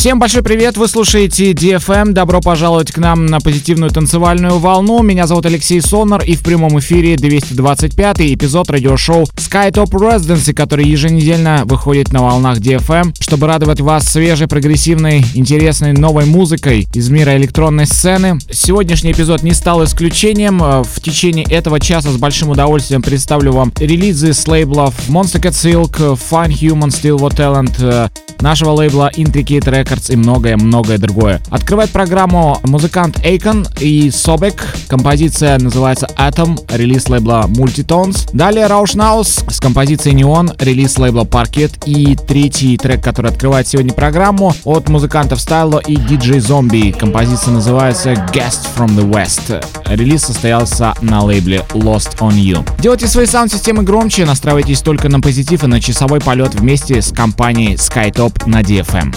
Всем большой привет, вы слушаете DFM, добро пожаловать к нам на позитивную танцевальную волну. Меня зовут Алексей Сонар и в прямом эфире 225 эпизод радиошоу Skytop Residency, который еженедельно выходит на волнах DFM, чтобы радовать вас свежей, прогрессивной, интересной новой музыкой из мира электронной сцены. Сегодняшний эпизод не стал исключением. В течение этого часа с большим удовольствием представлю вам релизы с лейблов Monster Cat Silk, Fine Human, Steel What Talent, нашего лейбла Intricate Records и многое-многое другое. Открывает программу музыкант Эйкон и Собек. Композиция называется Atom, релиз лейбла Multitones. Далее Рауш Наус с композицией Neon, релиз лейбла Parket. И третий трек, который открывает сегодня программу от музыкантов Стайло и DJ Zombie. Композиция называется Guest from the West. Релиз состоялся на лейбле Lost on You. Делайте свои саунд-системы громче, настраивайтесь только на позитив и на часовой полет вместе с компанией SkyTop на DFM.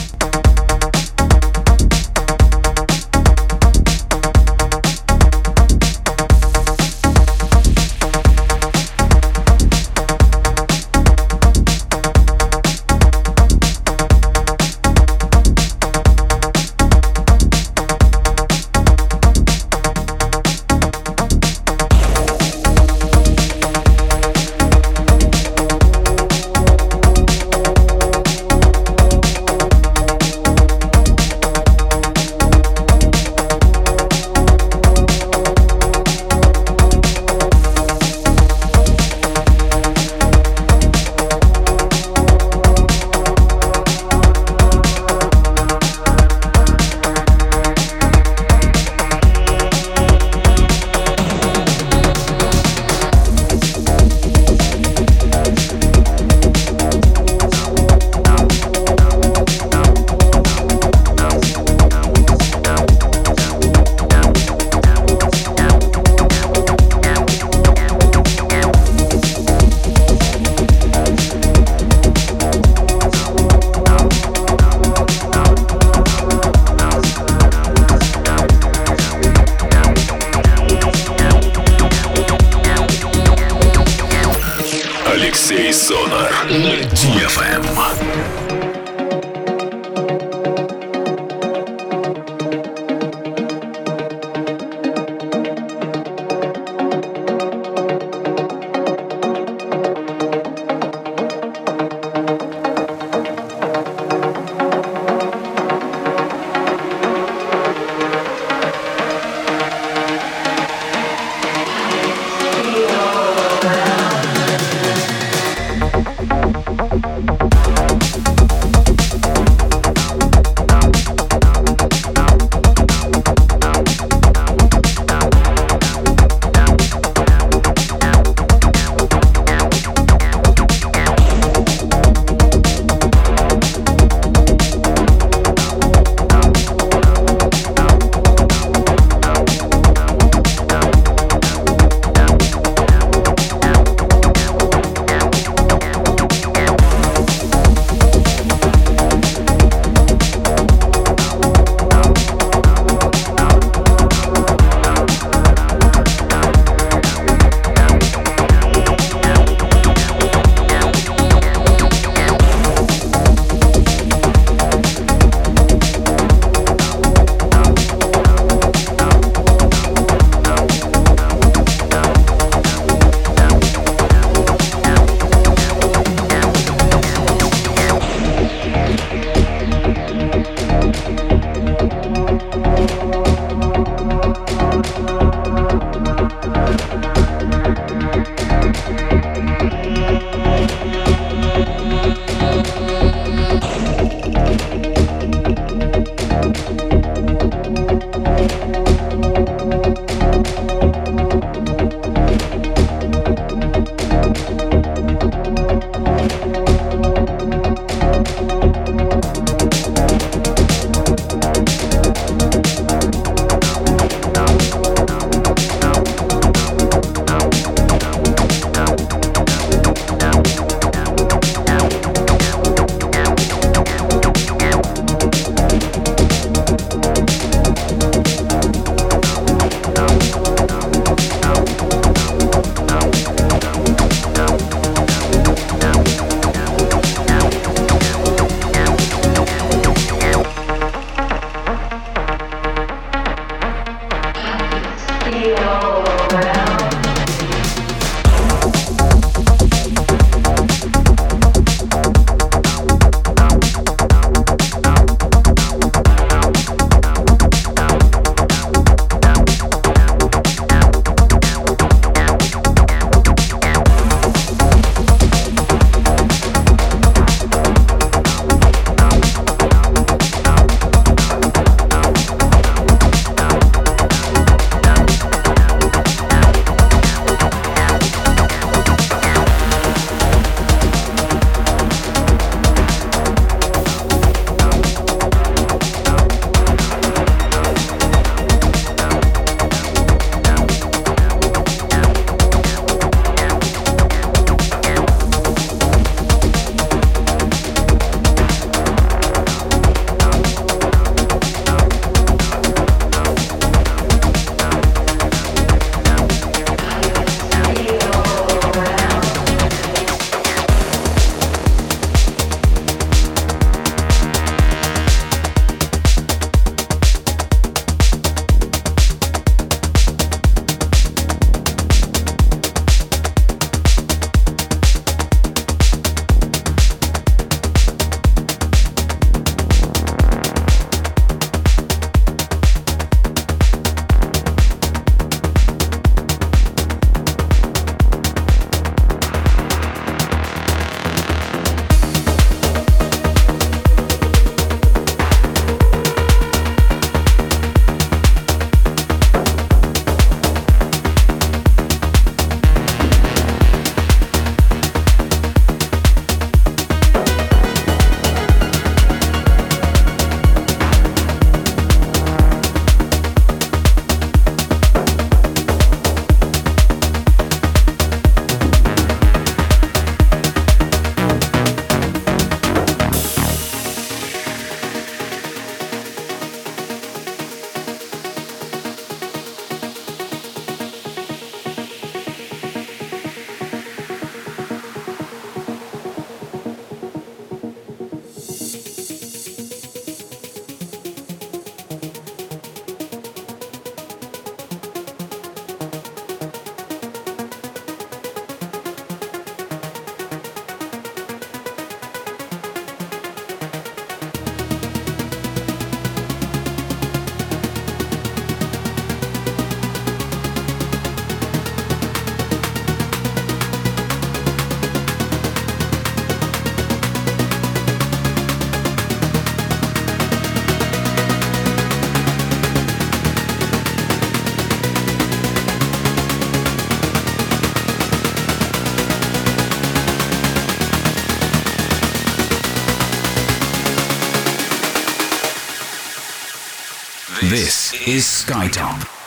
Is Skytop.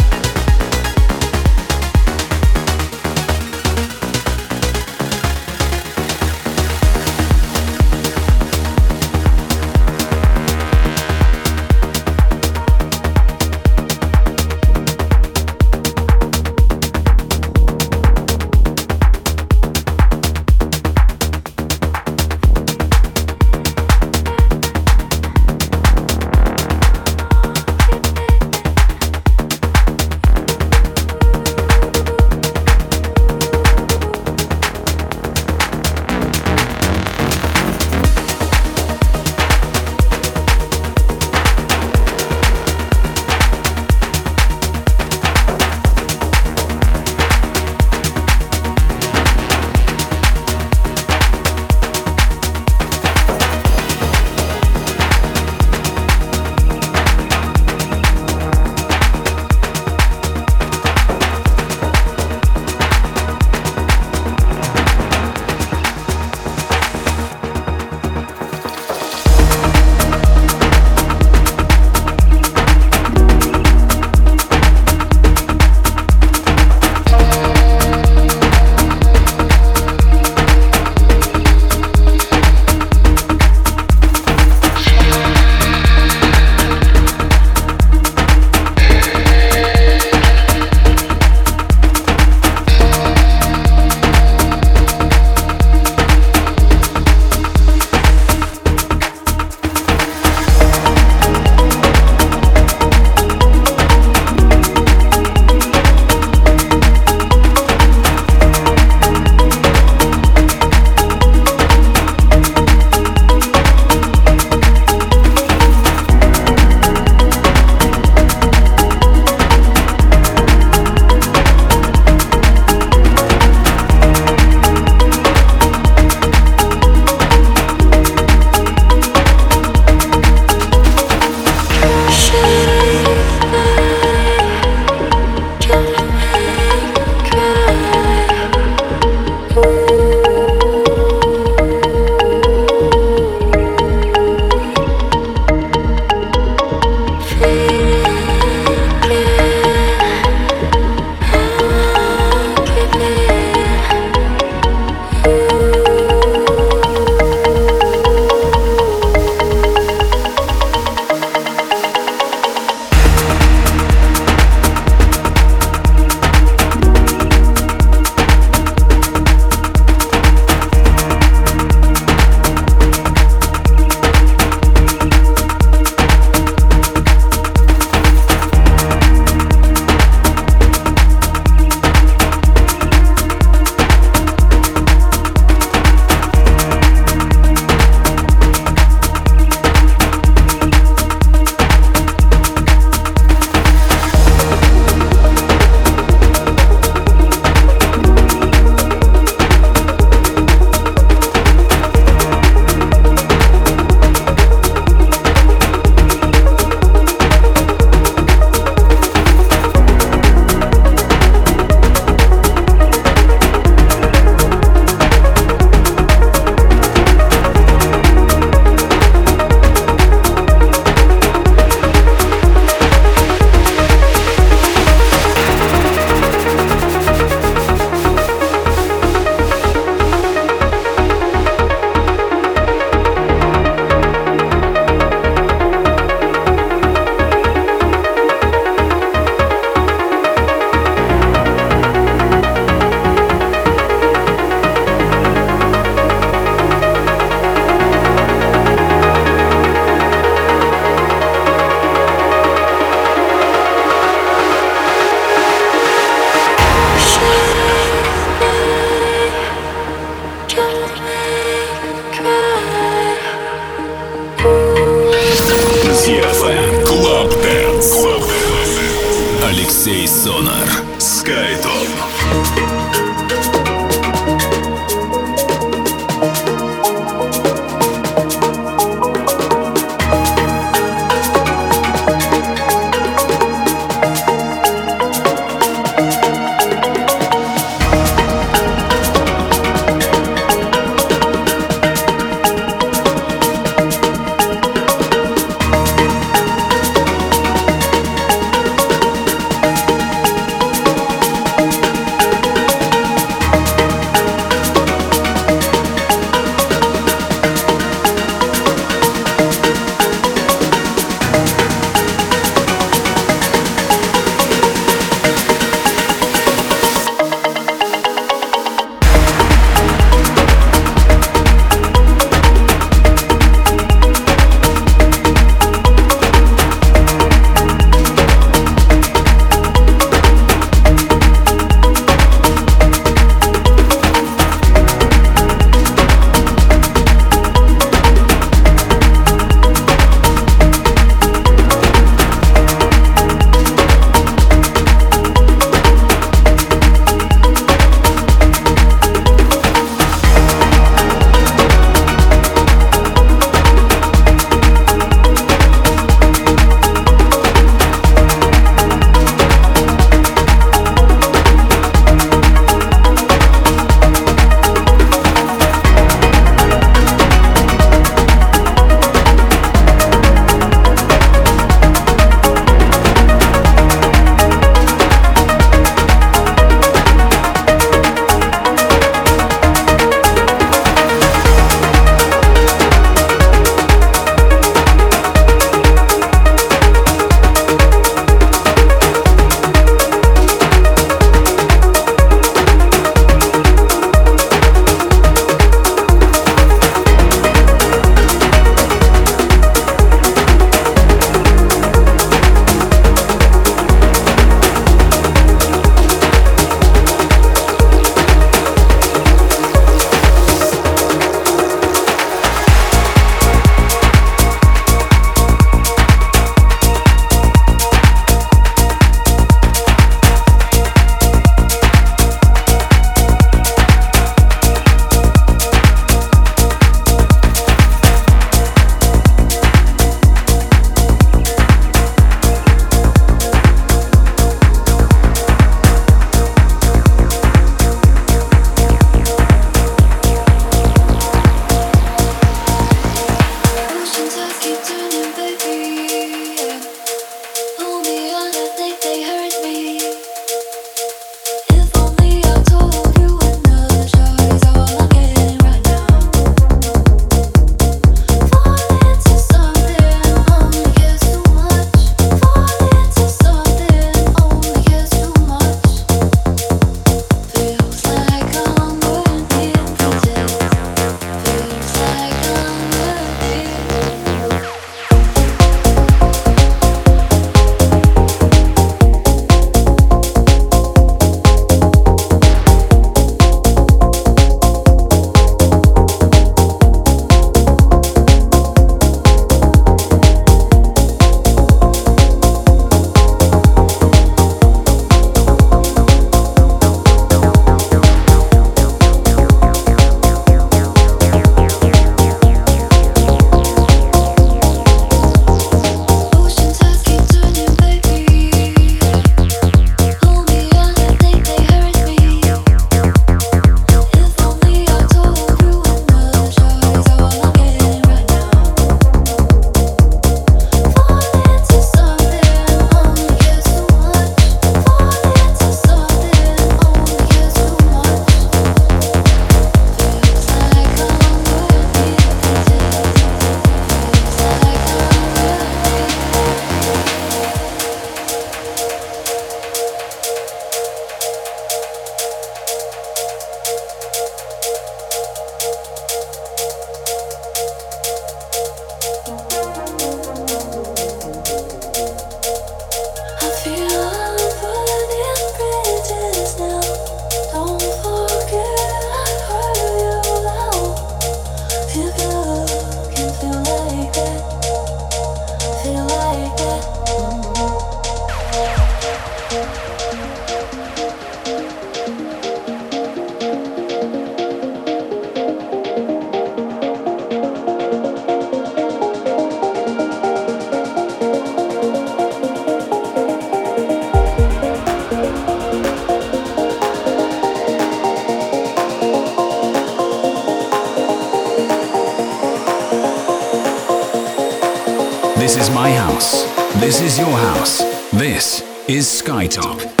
This is your house. This is Skytop.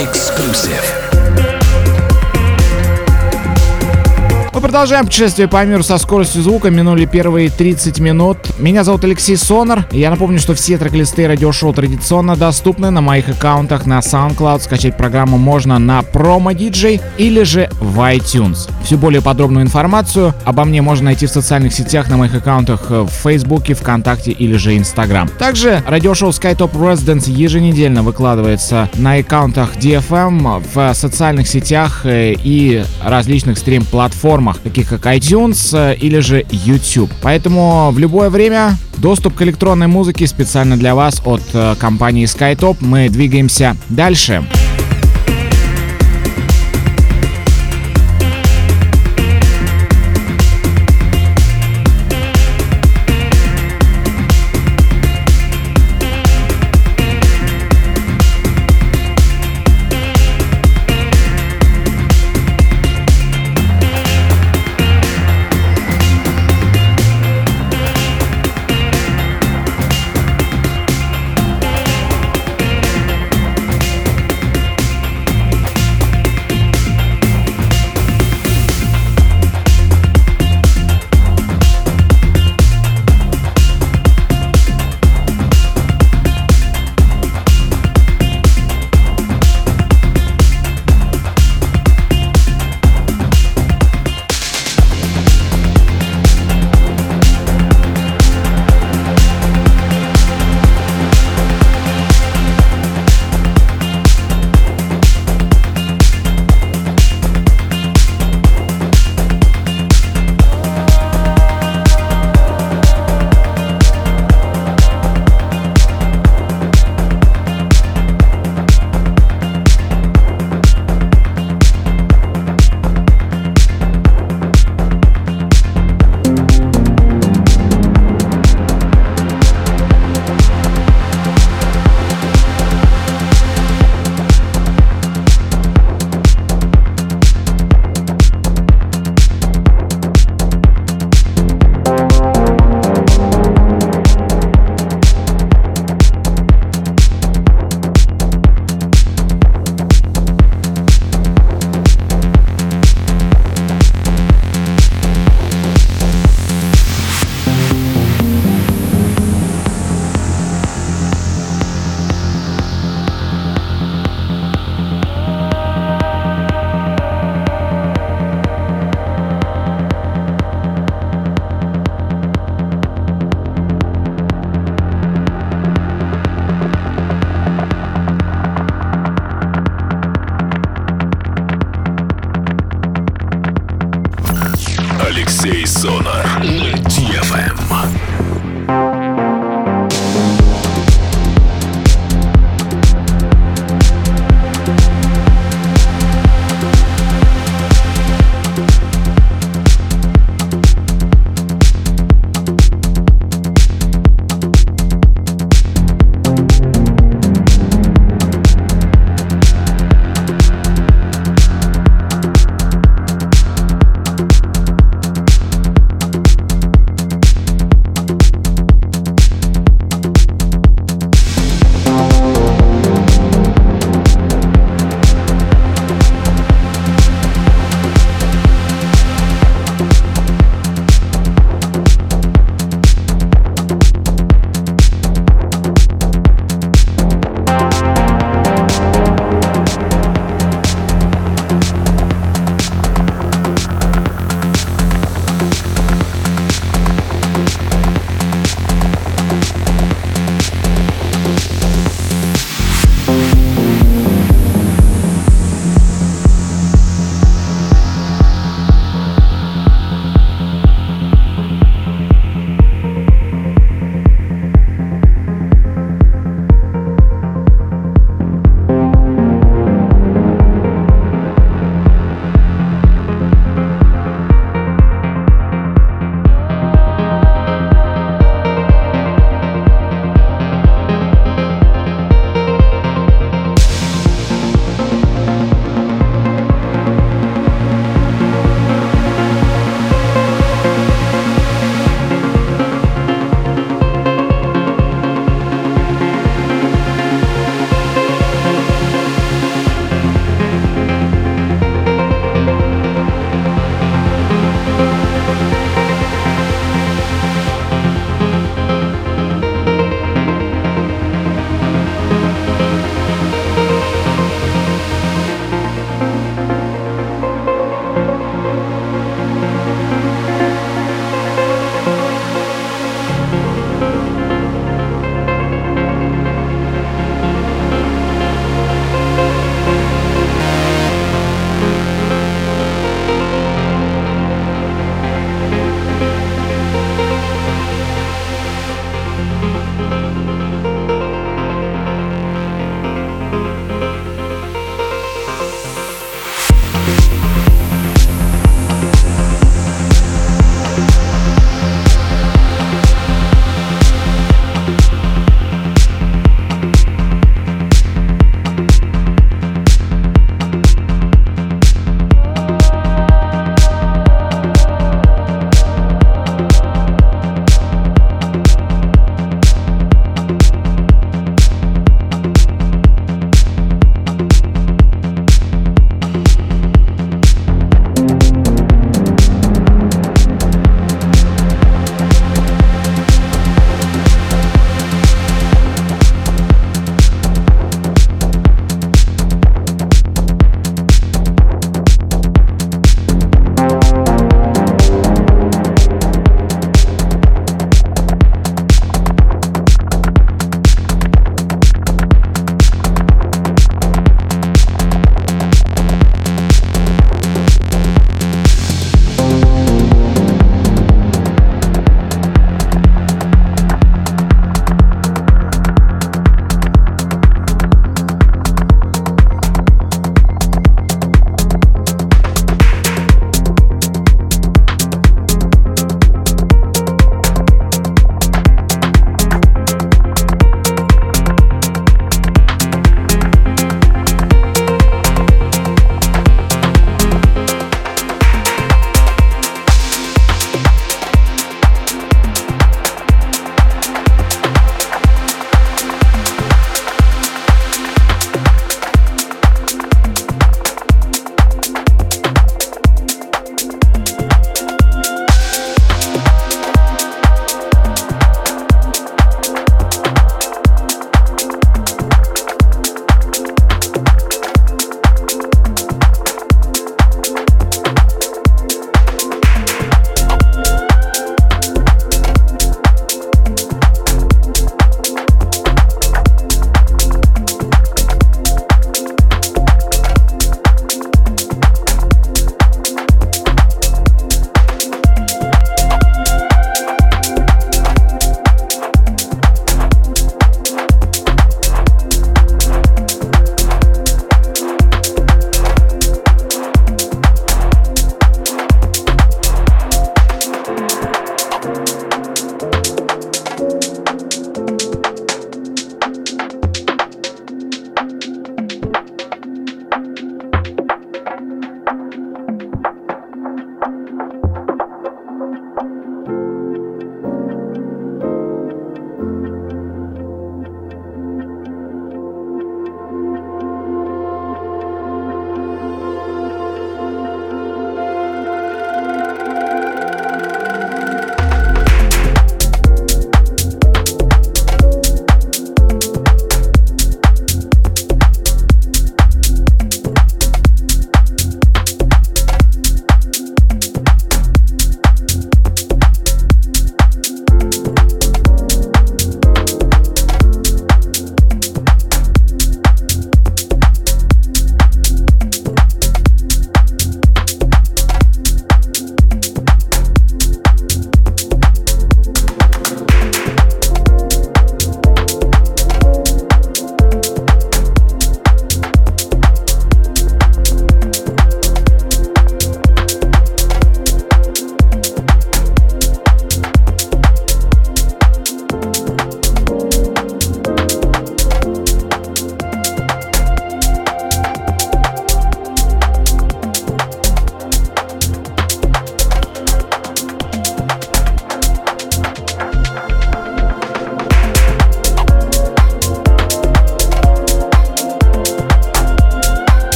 Exclusive. Мы продолжаем путешествие по миру со скоростью звука. Минули первые 30 минут. Меня зовут Алексей Сонар. Я напомню, что все трек-листы радиошоу традиционно доступны на моих аккаунтах на SoundCloud. Скачать программу можно на Promo DJ или же в iTunes. Всю более подробную информацию обо мне можно найти в социальных сетях на моих аккаунтах в Фейсбуке, ВКонтакте или же Инстаграм. Также радиошоу SkyTop Residence еженедельно выкладывается на аккаунтах DFM в социальных сетях э, и различных стрим-платформах платформах, таких как iTunes э, или же YouTube. Поэтому в любое время доступ к электронной музыке специально для вас от э, компании SkyTop. Мы двигаемся дальше. Дальше.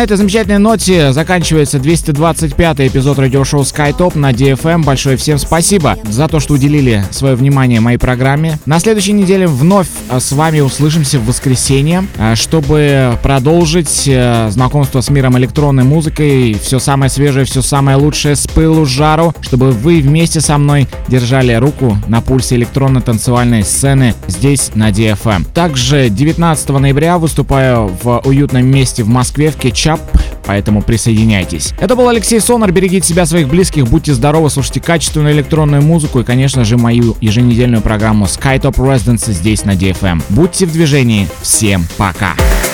На этой замечательной ноте заканчивается 225 эпизод радиошоу SkyTop на DFM. Большое всем спасибо за то, что уделили свое внимание моей программе. На следующей неделе вновь а, с вами услышимся в воскресенье, а, чтобы продолжить э, знакомство с миром электронной музыкой. Все самое свежее, все самое лучшее с пылу жару, чтобы вы вместе со мной держали руку на пульсе электронно-танцевальной сцены здесь на DFM. Также 19 ноября выступаю в уютном месте в Москве в Кетчап, поэтому присоединяйтесь. Это был Алексей Сонар, берегите себя, своих близких, будьте здоровы, слушайте качественную электронную музыку и, конечно же, мою еженедельную программу SkyTop Residence здесь на DFM. Будьте в движении, всем пока! Пока.